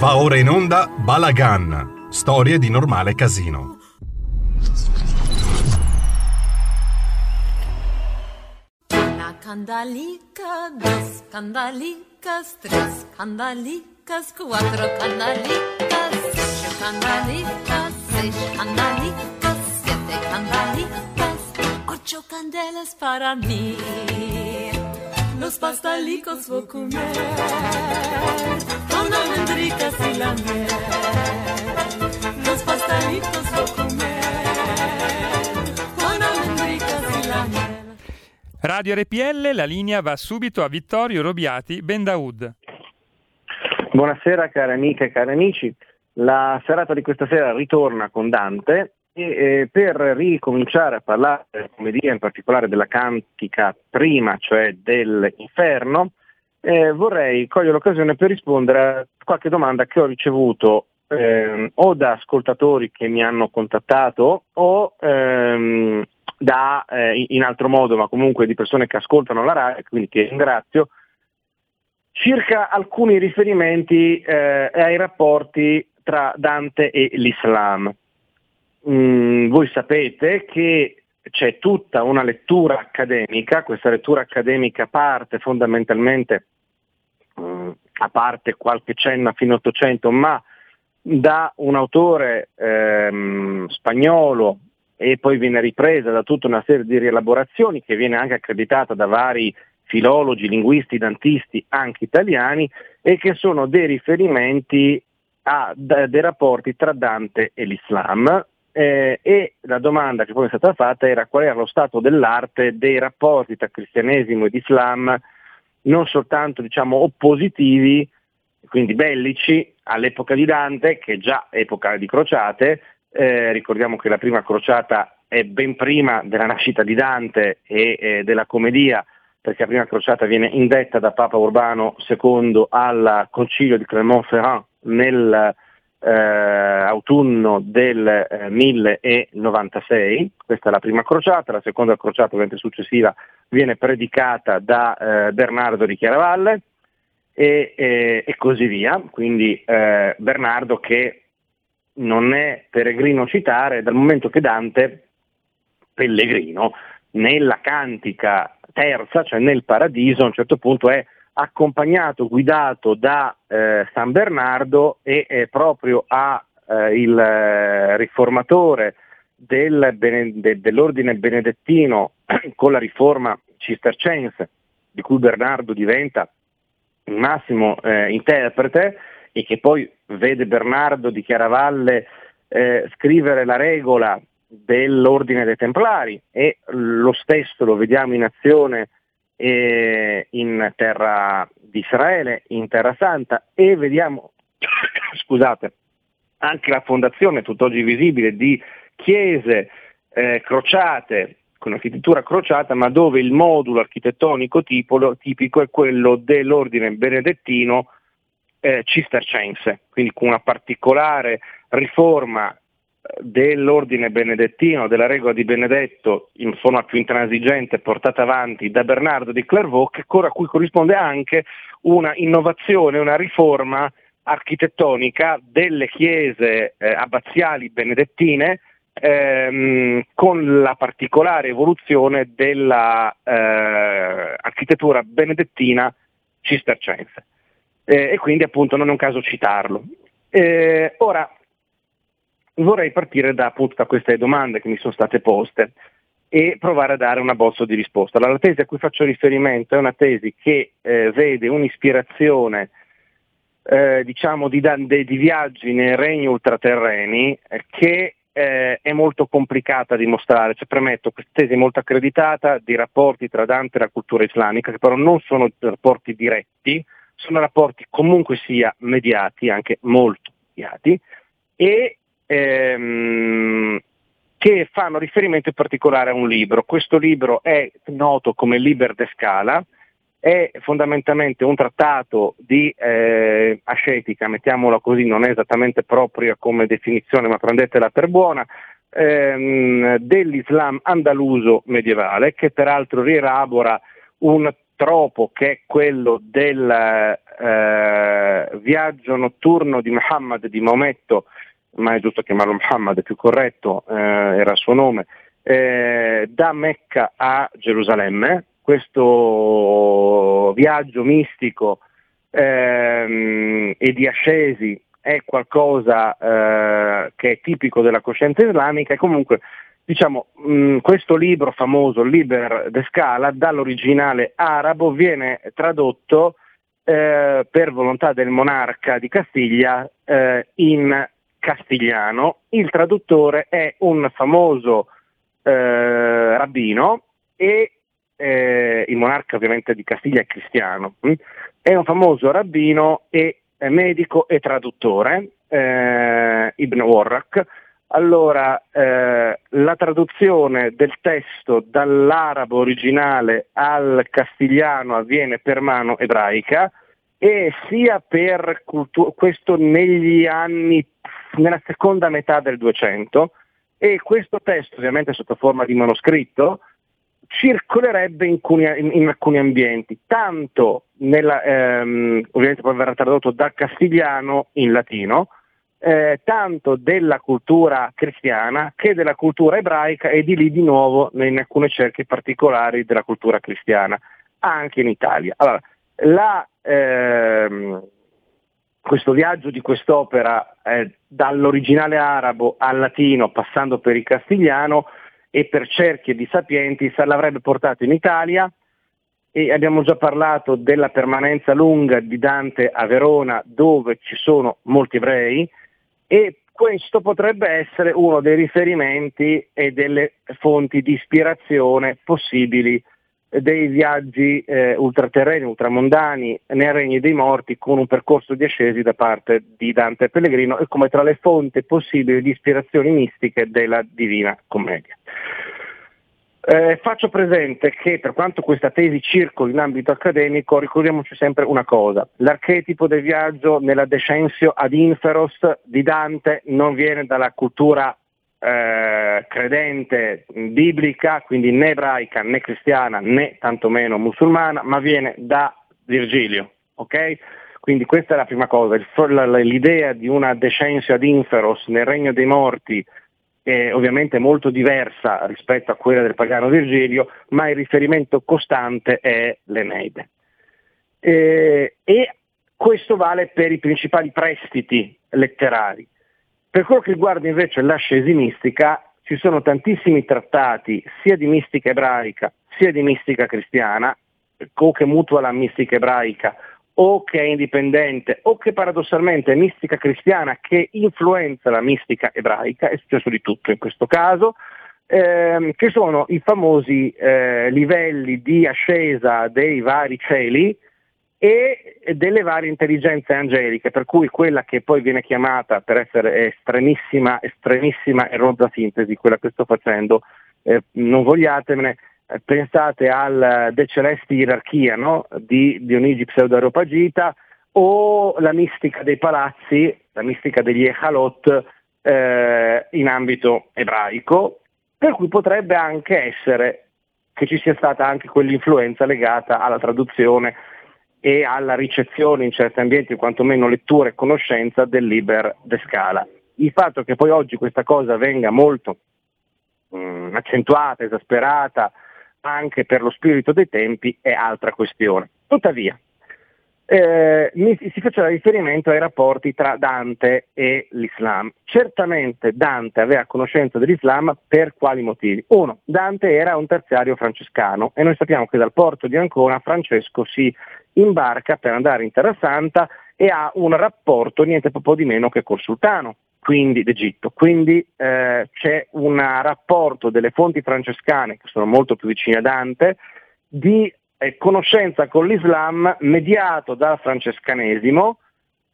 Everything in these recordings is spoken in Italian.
Va ora in onda Balagan, storie di normale casino. Una candalica, dos candalicas, tres candalicas, cuatro candalicas, cinco candalicas, seis candalicas, siete candalicas, ocho candelas para mí. Los pastalicos voy a comer con almendricas y la miel. Los pastalitos voy a comer con almendricas y la miel. Radio RPL, la linea va subito a Vittorio Robiati, Bendaud. Buonasera cari amiche e cari amici, la serata di questa sera ritorna con Dante e eh, per ricominciare a parlare della commedia, in particolare della cantica prima, cioè dell'inferno, eh, vorrei cogliere l'occasione per rispondere a qualche domanda che ho ricevuto ehm, o da ascoltatori che mi hanno contattato o ehm, da, eh, in altro modo, ma comunque di persone che ascoltano la RAI, quindi che ringrazio, circa alcuni riferimenti eh, ai rapporti tra Dante e l'Islam. Mm, voi sapete che c'è tutta una lettura accademica, questa lettura accademica parte fondamentalmente, mm, a parte qualche cenno a fine Ottocento, ma da un autore ehm, spagnolo e poi viene ripresa da tutta una serie di rielaborazioni che viene anche accreditata da vari filologi, linguisti, dantisti, anche italiani, e che sono dei riferimenti a da- dei rapporti tra Dante e l'Islam. Eh, e la domanda che poi è stata fatta era qual era lo stato dell'arte dei rapporti tra cristianesimo ed Islam, non soltanto diciamo, oppositivi, quindi bellici, all'epoca di Dante, che è già epoca di crociate, eh, ricordiamo che la prima crociata è ben prima della nascita di Dante e eh, della commedia, perché la prima crociata viene indetta da Papa Urbano II al concilio di Clermont-Ferrand nel eh, autunno del eh, 1096, questa è la prima crociata, la seconda crociata ovviamente successiva viene predicata da eh, Bernardo di Chiaravalle e, e- e così via, quindi eh, Bernardo che non è peregrino citare dal momento che Dante, pellegrino, nella cantica terza, cioè nel paradiso, a un certo punto è accompagnato, guidato da eh, San Bernardo e eh, proprio a eh, il eh, riformatore del de- dell'ordine benedettino con la riforma cistercense, di cui Bernardo diventa il massimo eh, interprete e che poi vede Bernardo di Chiaravalle eh, scrivere la regola dell'ordine dei Templari e lo stesso lo vediamo in azione in terra di Israele, in terra santa e vediamo, scusate, anche la fondazione tutt'oggi visibile di chiese eh, crociate con architettura crociata, ma dove il modulo architettonico tipo- tipico è quello dell'ordine benedettino eh, cistercense, quindi con una particolare riforma dell'ordine benedettino, della regola di Benedetto in forma più intransigente portata avanti da Bernardo di Clairvaux, a cui corrisponde anche una innovazione, una riforma architettonica delle chiese eh, abbaziali benedettine ehm, con la particolare evoluzione dell'architettura benedettina cistercense. Eh, e quindi appunto non è un caso citarlo. Eh, ora vorrei partire da, appunto, da queste domande che mi sono state poste e provare a dare una bozza di risposta. Allora, la tesi a cui faccio riferimento è una tesi che eh, vede un'ispirazione eh, diciamo di, de- di viaggi nei regni ultraterreni eh, che eh, è molto complicata da dimostrare, cioè, premetto, questa tesi è molto accreditata di rapporti tra Dante e la cultura islamica, che però non sono rapporti diretti, sono rapporti comunque sia mediati, anche molto mediati, e ehm, che fanno riferimento in particolare a un libro. Questo libro è noto come Liber de Scala, è fondamentalmente un trattato di eh, ascetica, mettiamola così, non è esattamente propria come definizione, ma prendetela per buona, ehm, dell'Islam andaluso medievale, che peraltro rielabora un tropo che è quello del eh, viaggio notturno di Muhammad, di Maometto, ma è giusto chiamarlo Muhammad, è più corretto, eh, era il suo nome, eh, da Mecca a Gerusalemme, questo viaggio mistico ehm, e di ascesi è qualcosa eh, che è tipico della coscienza islamica. E comunque diciamo, mh, questo libro famoso, Liber de Scala, dall'originale arabo viene tradotto eh, per volontà del monarca di Castiglia eh, in castigliano. Il traduttore è un famoso eh, rabbino e eh, il monarca ovviamente di Castiglia è cristiano, mh? è un famoso rabbino e medico e traduttore, eh, Ibn Warraq. Allora, eh, la traduzione del testo dall'arabo originale al castigliano avviene per mano ebraica e sia per cultu- questo negli anni, nella seconda metà del 200 e questo testo ovviamente sotto forma di manoscritto circolerebbe in, in, in alcuni ambienti, tanto nella, ehm, ovviamente poi verrà tradotto dal castigliano in latino, eh, tanto della cultura cristiana che della cultura ebraica e di lì di nuovo in alcune cerchie particolari della cultura cristiana, anche in Italia. Allora, la, ehm, questo viaggio di quest'opera eh, dall'originale arabo al latino passando per il castigliano e per cerchie di sapienti l'avrebbe portato in Italia. E abbiamo già parlato della permanenza lunga di Dante a Verona dove ci sono molti ebrei e questo potrebbe essere uno dei riferimenti e delle fonti di ispirazione possibili dei viaggi eh, ultraterreni, ultramondani nei regni dei morti con un percorso di ascesi da parte di Dante Pellegrino e come tra le fonti possibili di ispirazioni mistiche della Divina Commedia. Eh, faccio presente che per quanto questa tesi circoli in ambito accademico, ricordiamoci sempre una cosa, l'archetipo del viaggio nella Descensio ad Inferos di Dante non viene dalla cultura eh, credente biblica, quindi né ebraica né cristiana né tantomeno musulmana, ma viene da Virgilio. Okay? Quindi questa è la prima cosa, l'idea di una Descensio ad Inferos nel regno dei morti è ovviamente molto diversa rispetto a quella del pagano Virgilio, ma il riferimento costante è l'Eneide. Eh, e questo vale per i principali prestiti letterari. Per quello che riguarda invece l'ascesi mistica, ci sono tantissimi trattati sia di mistica ebraica sia di mistica cristiana, o che mutua la mistica ebraica o che è indipendente o che paradossalmente è mistica cristiana che influenza la mistica ebraica, è successo di tutto in questo caso, ehm, che sono i famosi eh, livelli di ascesa dei vari cieli e delle varie intelligenze angeliche, per cui quella che poi viene chiamata per essere estremissima, estremissima e rozza sintesi, quella che sto facendo, eh, non vogliatemene, eh, pensate al De Celesti Ierarchia no? di Dionigi Pseudo-Areopagita o la mistica dei palazzi, la mistica degli Echalot eh, in ambito ebraico, per cui potrebbe anche essere che ci sia stata anche quell'influenza legata alla traduzione e alla ricezione in certi ambienti, quantomeno lettura e conoscenza del Liber de Scala. Il fatto che poi oggi questa cosa venga molto mh, mm, accentuata, esasperata, anche per lo spirito dei tempi è altra questione. Tuttavia, eh, si faceva riferimento ai rapporti tra Dante e l'Islam. Certamente Dante aveva conoscenza dell'Islam per quali motivi? Uno, Dante era un terziario francescano e noi sappiamo che dal porto di Ancona Francesco si imbarca per andare in Terra Santa e ha un rapporto niente proprio di meno che col sultano quindi d'Egitto. Quindi eh, c'è un rapporto delle fonti francescane, che sono molto più vicine a Dante, di eh, conoscenza con l'Islam mediato dal francescanesimo,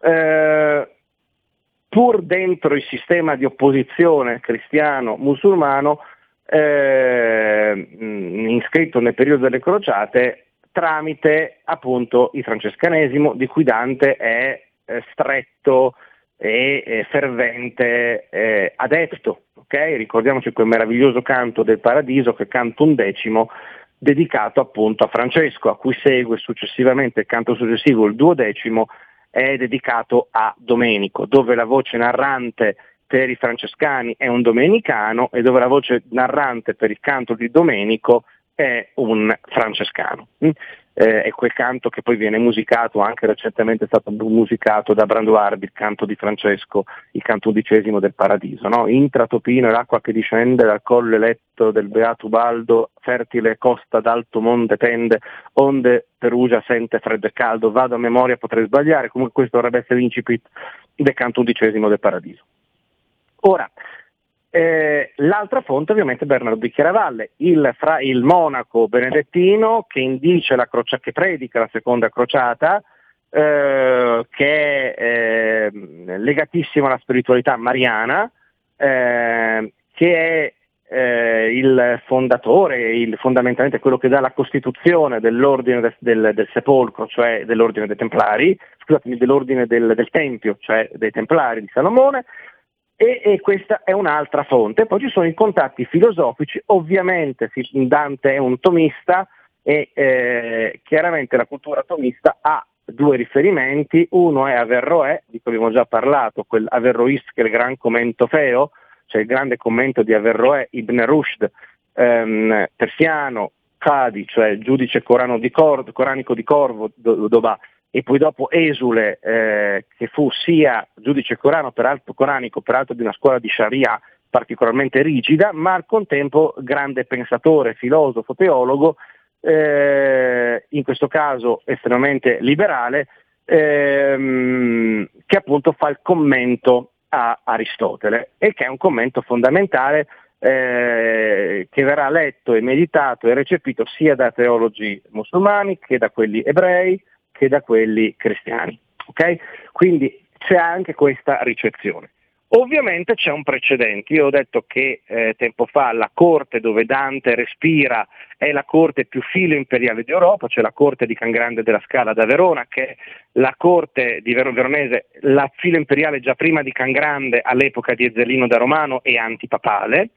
eh, pur dentro il sistema di opposizione cristiano-musulmano eh, iscritto nel periodo delle crociate tramite appunto il francescanesimo di cui Dante è eh, stretto e eh, fervente eh, adepto. Okay? Ricordiamoci quel meraviglioso canto del paradiso che è canto undecimo dedicato appunto a Francesco, a cui segue successivamente il canto successivo, il duodecimo, è dedicato a Domenico, dove la voce narrante per i francescani è un domenicano e dove la voce narrante per il canto di Domenico è un francescano. Mm? Eh, è quel canto che poi viene musicato, anche recentemente è stato musicato da Brando Arbi, il canto di Francesco, il canto undicesimo del Paradiso. No? Intra Topino l'acqua che discende dal colle eletto del Beato Baldo, fertile costa d'alto monte tende, onde Perugia sente freddo e caldo, vado a memoria, potrei sbagliare, comunque questo dovrebbe essere l'incipit del canto undicesimo del Paradiso. Ora, eh, l'altra fonte ovviamente è Bernardo di Chiaravalle, il, fra, il monaco benedettino che indice la crocia, che predica la seconda crociata, eh, che è eh, legatissimo alla spiritualità mariana, eh, che è eh, il fondatore, il, fondamentalmente quello che dà la costituzione dell'ordine del, del, del, sepolcro, cioè dell'ordine dei Templari, scusatemi, dell'ordine del, del Tempio, cioè dei Templari di Salomone, e, e, questa è un'altra fonte. Poi ci sono i contatti filosofici, ovviamente Dante è un tomista e eh, chiaramente la cultura tomista ha due riferimenti, uno è Averroè, di cui abbiamo già parlato, quel Averrois che è il gran commento feo, cioè il grande commento di Averroè, Ibn Rushd, ehm, persiano, Qadi, cioè giudice di Cor- coranico di Corvo, Dodà, e poi dopo Esule, eh, che fu sia giudice corano, peraltro coranico, peraltro di una scuola di Sharia particolarmente rigida, ma al contempo grande pensatore, filosofo, teologo, eh, in questo caso estremamente liberale, ehm, che appunto fa il commento a Aristotele e che è un commento fondamentale eh, che verrà letto e meditato e recepito sia da teologi musulmani che da quelli ebrei, che da quelli cristiani. Okay? Quindi c'è anche questa ricezione. Ovviamente c'è un precedente, io ho detto che eh, tempo fa la corte dove Dante respira è la corte più filo imperiale d'Europa, cioè la corte di Can Grande della Scala da Verona, che è la corte di Ver- Veronese, la filo imperiale già prima di Can Grande all'epoca di Ezzelino da Romano e antipapale,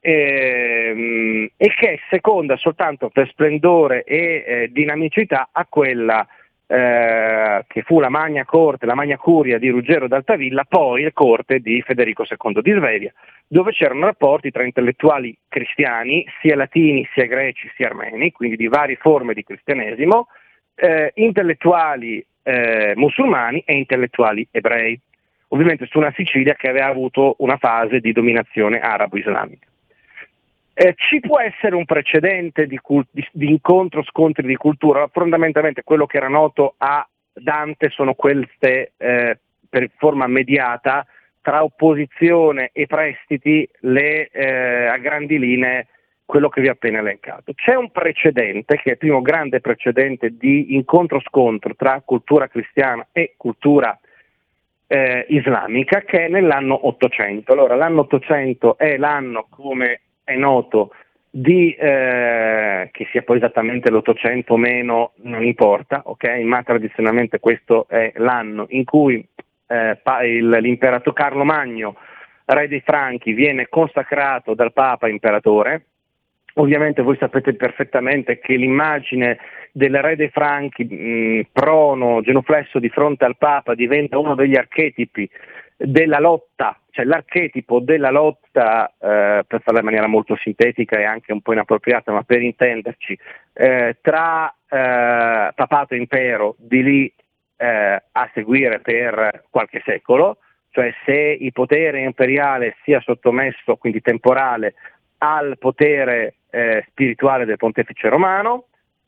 ehm, e che è seconda soltanto per splendore e eh, dinamicità a quella eh, che fu la Magna Corte, la Magna Curia di Ruggero d'Altavilla, poi Corte di Federico II di Svevia, dove c'erano rapporti tra intellettuali cristiani, sia latini, sia greci, sia armeni, quindi di varie forme di cristianesimo, eh, intellettuali eh, musulmani e intellettuali ebrei, ovviamente su una Sicilia che aveva avuto una fase di dominazione arabo-islamica. Eh, ci può essere un precedente di, cult- di, di, incontro, scontri di cultura, fondamentalmente quello che era noto a Dante sono queste eh, per forma mediata tra opposizione e prestiti le, eh, a grandi linee quello che vi ho appena elencato. C'è un precedente, che è il primo grande precedente di incontro-scontro tra cultura cristiana e cultura eh, islamica, che è nell'anno 800. Allora, l'anno 800 è l'anno, come è noto di, eh, che sia poi esattamente l'Ottocento o meno, non importa, okay? ma tradizionalmente questo è l'anno in cui eh, il, l'imperator Carlo Magno, re dei Franchi, viene consacrato dal Papa imperatore. Ovviamente voi sapete perfettamente che l'immagine del re dei Franchi prono, genuflesso di fronte al Papa diventa uno degli archetipi della lotta, cioè l'archetipo della lotta, eh, per farla in maniera molto sintetica e anche un po' inappropriata, ma per intenderci, eh, tra eh, papato e impero di lì eh, a seguire per qualche secolo, cioè se il potere imperiale sia sottomesso, quindi temporale, al potere eh, spirituale del pontefice romano,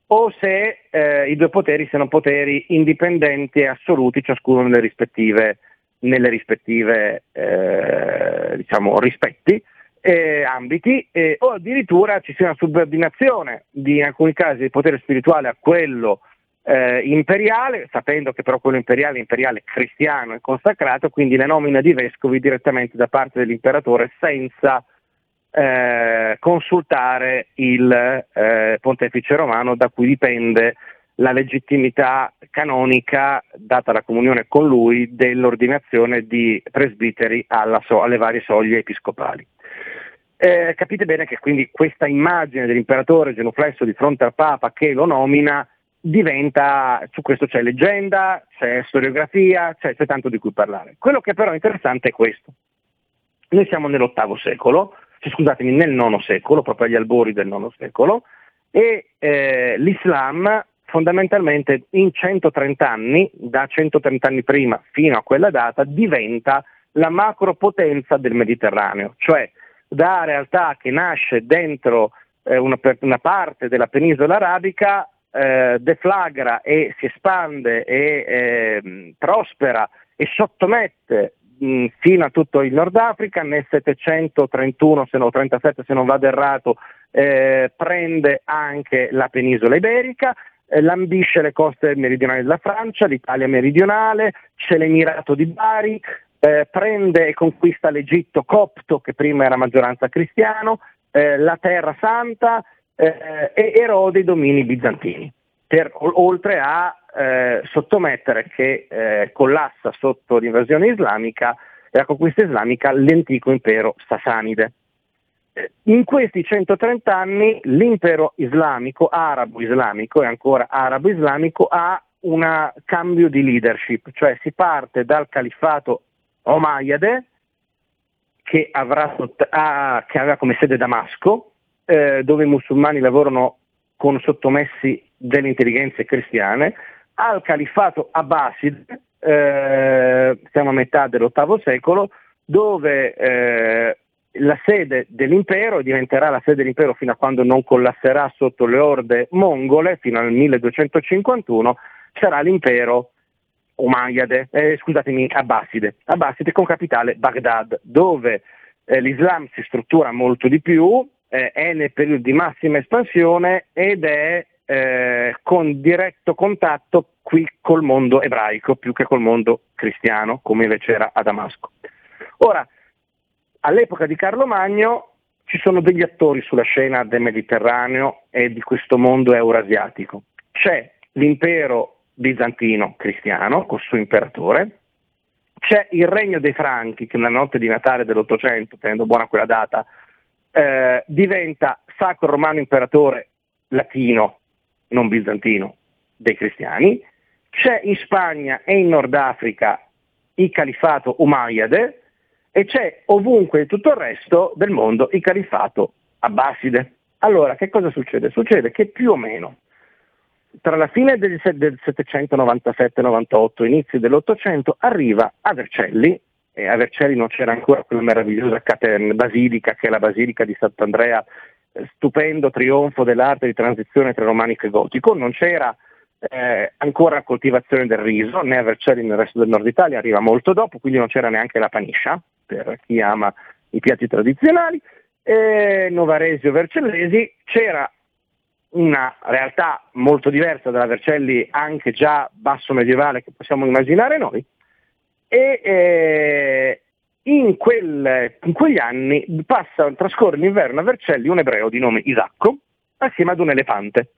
o se eh, i due poteri siano poteri indipendenti e assoluti, ciascuno nelle rispettive nelle rispettive eh, diciamo, rispetti, eh, ambiti, o addirittura ci sia una subordinazione di, in alcuni casi del potere spirituale a quello eh, imperiale, sapendo che però quello imperiale è imperiale cristiano e consacrato, quindi la nomina di vescovi direttamente da parte dell'imperatore senza eh, consultare il eh, pontefice romano da cui dipende la legittimità canonica, data la comunione con lui, dell'ordinazione di presbiteri so- alle varie soglie episcopali. Eh, capite bene che quindi questa immagine dell'imperatore genuflesso di fronte al Papa che lo nomina diventa, su questo c'è leggenda, c'è storiografia, c'è, c'è tanto di cui parlare. Quello che però è interessante è questo. Noi siamo nell'ottavo secolo, scusatemi, nel nono secolo, proprio agli albori del nono secolo, e eh, l'Islam fondamentalmente in 130 anni, da 130 anni prima fino a quella data, diventa la macropotenza del Mediterraneo, cioè da realtà che nasce dentro eh, una, una, parte della penisola arabica eh, deflagra e si espande e eh, prospera e sottomette mh, fino a tutto il Nord Africa, nel 731 se no 37 se non vado errato eh, prende anche la penisola iberica, eh, lambisce le coste meridionali della Francia, l'Italia meridionale, c'è l'Emirato di Bari, eh, prende e conquista l'Egitto copto che prima era maggioranza cristiano, eh, la Terra Santa, eh, e erode i domini bizantini, per, oltre a eh, sottomettere che eh, collassa sotto l'invasione islamica e la conquista islamica l'antico impero sasanide. Eh, in questi 130 anni l'impero islamico, arabo-islamico e ancora arabo-islamico, ha un cambio di leadership, cioè si parte dal califfato Omayyade, che, ah, che aveva come sede Damasco, eh, dove i musulmani lavorano con sottomessi delle intelligenze cristiane, al califfato Abbasid, eh, siamo a metà dell'VIII secolo, dove eh, la sede dell'impero diventerà la sede dell'impero fino a quando non collasserà sotto le orde mongole, fino al 1251, sarà l'impero Umayyade, eh, scusatemi, Abbaside, Abbaside con capitale Baghdad, dove eh, l'Islam si struttura molto di più, eh, è nel periodo di massima espansione ed è eh, con diretto contatto qui col mondo ebraico più che col mondo cristiano, come invece era a Damasco. Ora, all'epoca di Carlo Magno ci sono degli attori sulla scena del Mediterraneo e di questo mondo eurasiatico. C'è l'impero bizantino cristiano col suo imperatore, c'è il regno dei Franchi che nella notte di Natale dell'Ottocento, tenendo buona quella data, eh, diventa sacro romano imperatore latino, non bizantino, dei cristiani, c'è in Spagna e in Nord Africa il califato Umayyade e c'è ovunque in tutto il resto del mondo il califato Abbaside. Allora, che cosa succede? Succede che più o meno tra la fine del, del 797-98 e inizi dell'Ottocento arriva a Vercelli, e a Vercelli non c'era ancora quella meravigliosa basilica che è la basilica di Sant'Andrea, stupendo trionfo dell'arte di transizione tra romanico e gotico, non c'era eh, ancora coltivazione del riso, né a Vercelli nel resto del nord Italia, arriva molto dopo, quindi non c'era neanche la paniscia, per chi ama i piatti tradizionali, e Novaresi o Vercellesi, c'era una realtà molto diversa dalla Vercelli anche già basso medievale che possiamo immaginare noi e eh, in, quel, in, quegli anni passa, trascorre l'inverno a Vercelli un ebreo di nome Isacco assieme ad un elefante.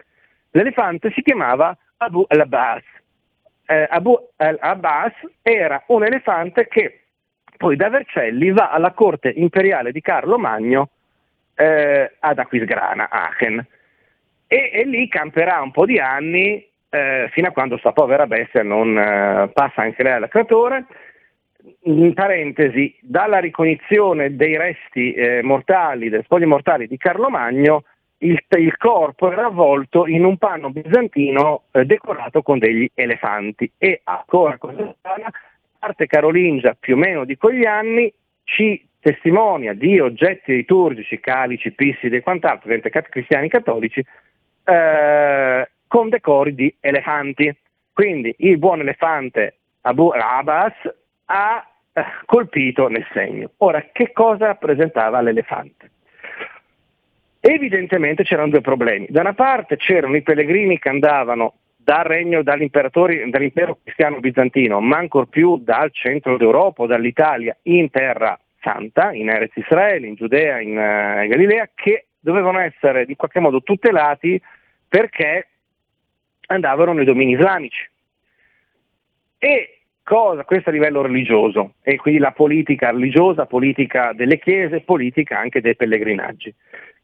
L'elefante si chiamava Abu al-Abbas. Eh, Abu al-Abbas era un elefante che poi da Vercelli va alla corte imperiale di Carlo Magno eh, ad Aquisgrana, Aachen e, e lì camperà un po' di anni eh, fino a quando sta povera bestia non eh, passa anche lei al creatore. In parentesi, dalla ricognizione dei resti eh, mortali, delle spoglie mortali di Carlo Magno, il, il, corpo era avvolto in un panno bizantino eh, decorato con degli elefanti e ancora cosa strana, parte carolingia più o meno di quegli anni ci testimonia di oggetti liturgici, calici, pissidi e quant'altro, cristiani cattolici, eh, con decori di elefanti. Quindi il buon elefante Abu Abbas ha eh, colpito nel segno. Ora, che cosa rappresentava l'elefante? Evidentemente c'erano due problemi. Da una parte c'erano i pellegrini che andavano dal regno dall'impero cristiano bizantino, ma ancor più dal centro d'Europa, dall'Italia, in terra santa, in Erez Israele, in Giudea, in uh, Galilea, che dovevano essere in qualche modo tutelati perché andavano nei domini islamici. E cosa? Questo a livello religioso, e quindi la politica religiosa, politica delle chiese, politica anche dei pellegrinaggi,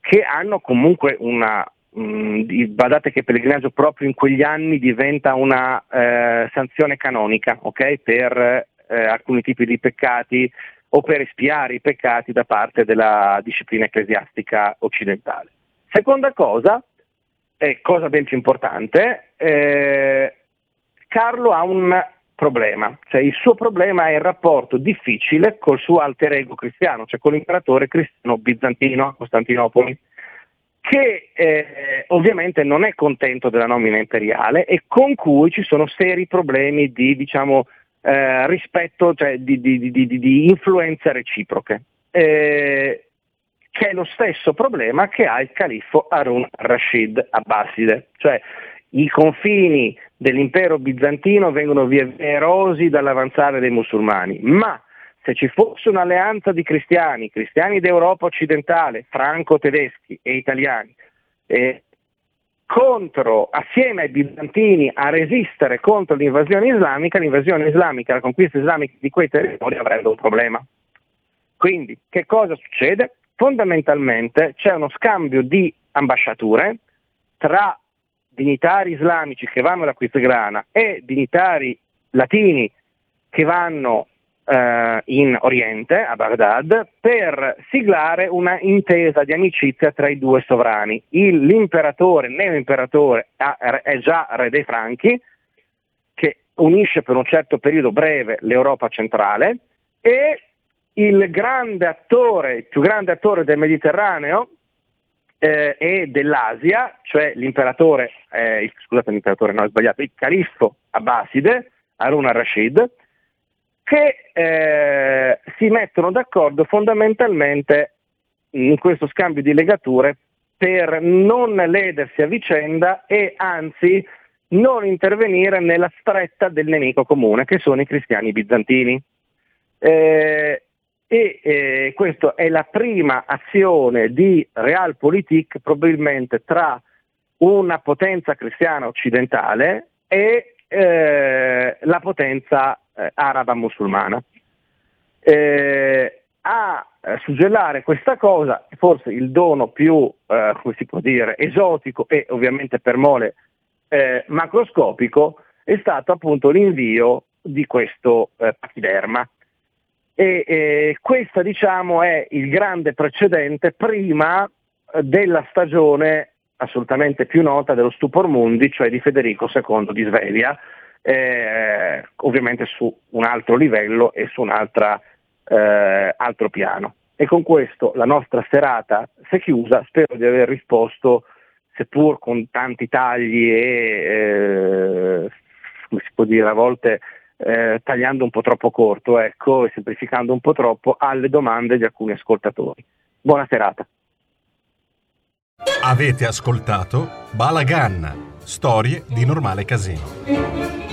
che hanno comunque una, mh, badate che il pellegrinaggio proprio in quegli anni diventa una eh, sanzione canonica okay, per eh, alcuni tipi di peccati o per espiare i peccati da parte della disciplina ecclesiastica occidentale. Seconda cosa, e cosa ben più importante, eh, Carlo ha un problema, cioè il suo problema è il rapporto difficile col suo alter ego cristiano, cioè con l'imperatore cristiano bizantino a Costantinopoli, che eh, ovviamente non è contento della nomina imperiale e con cui ci sono seri problemi di diciamo, eh, rispetto, cioè di, di, di, di, influenze reciproche. Eh, che è lo stesso problema che ha il califfo Harun al-Rashid Abbaside, cioè i confini dell'impero bizantino vengono via erosi dall'avanzare dei musulmani, ma se ci fosse un'alleanza di cristiani, cristiani d'Europa occidentale, franco-tedeschi e italiani, eh, contro, assieme ai bizantini a resistere contro l'invasione islamica, l'invasione islamica, la conquista islamica di quei territori avrebbe un problema. Quindi che cosa succede? Fondamentalmente c'è uno scambio di ambasciature tra dignitari islamici che vanno alla Quistegrana e dignitari latini che vanno eh, in Oriente, a Baghdad, per siglare una intesa di amicizia tra i due sovrani. Il, l'imperatore, neo-imperatore è già re dei Franchi, che unisce per un certo periodo breve l'Europa centrale, e il grande attore, il più grande attore del Mediterraneo, eh, e dell'Asia, cioè l'imperatore, eh, scusate l'imperatore, no, ho sbagliato, il califfo Abbaside, Harun al-Rashid, che eh, si mettono d'accordo fondamentalmente in questo scambio di legature per non ledersi a vicenda e anzi non intervenire nella stretta del nemico comune che sono i cristiani bizantini. Eh, e eh, questa è la prima azione di realpolitik probabilmente tra una potenza cristiana occidentale e eh, la potenza eh, araba musulmana. Eh, a eh, suggellare questa cosa, forse il dono più, eh, come si può dire, esotico e ovviamente per mole macroscopico, è stato appunto l'invio di questo eh, pachiderma. E eh, questo diciamo è il grande precedente prima della stagione assolutamente più nota dello Stupor Mundi, cioè di Federico II di Svevia, eh, ovviamente su un altro livello e su un eh, altro piano. E con questo la nostra serata si è chiusa, spero di aver risposto, seppur con tanti tagli e, eh, come si può dire, a volte eh, tagliando un po' troppo corto, ecco, e semplificando un po' troppo, alle domande di alcuni ascoltatori. Buona serata. Avete ascoltato Balagan, storie di normale casino.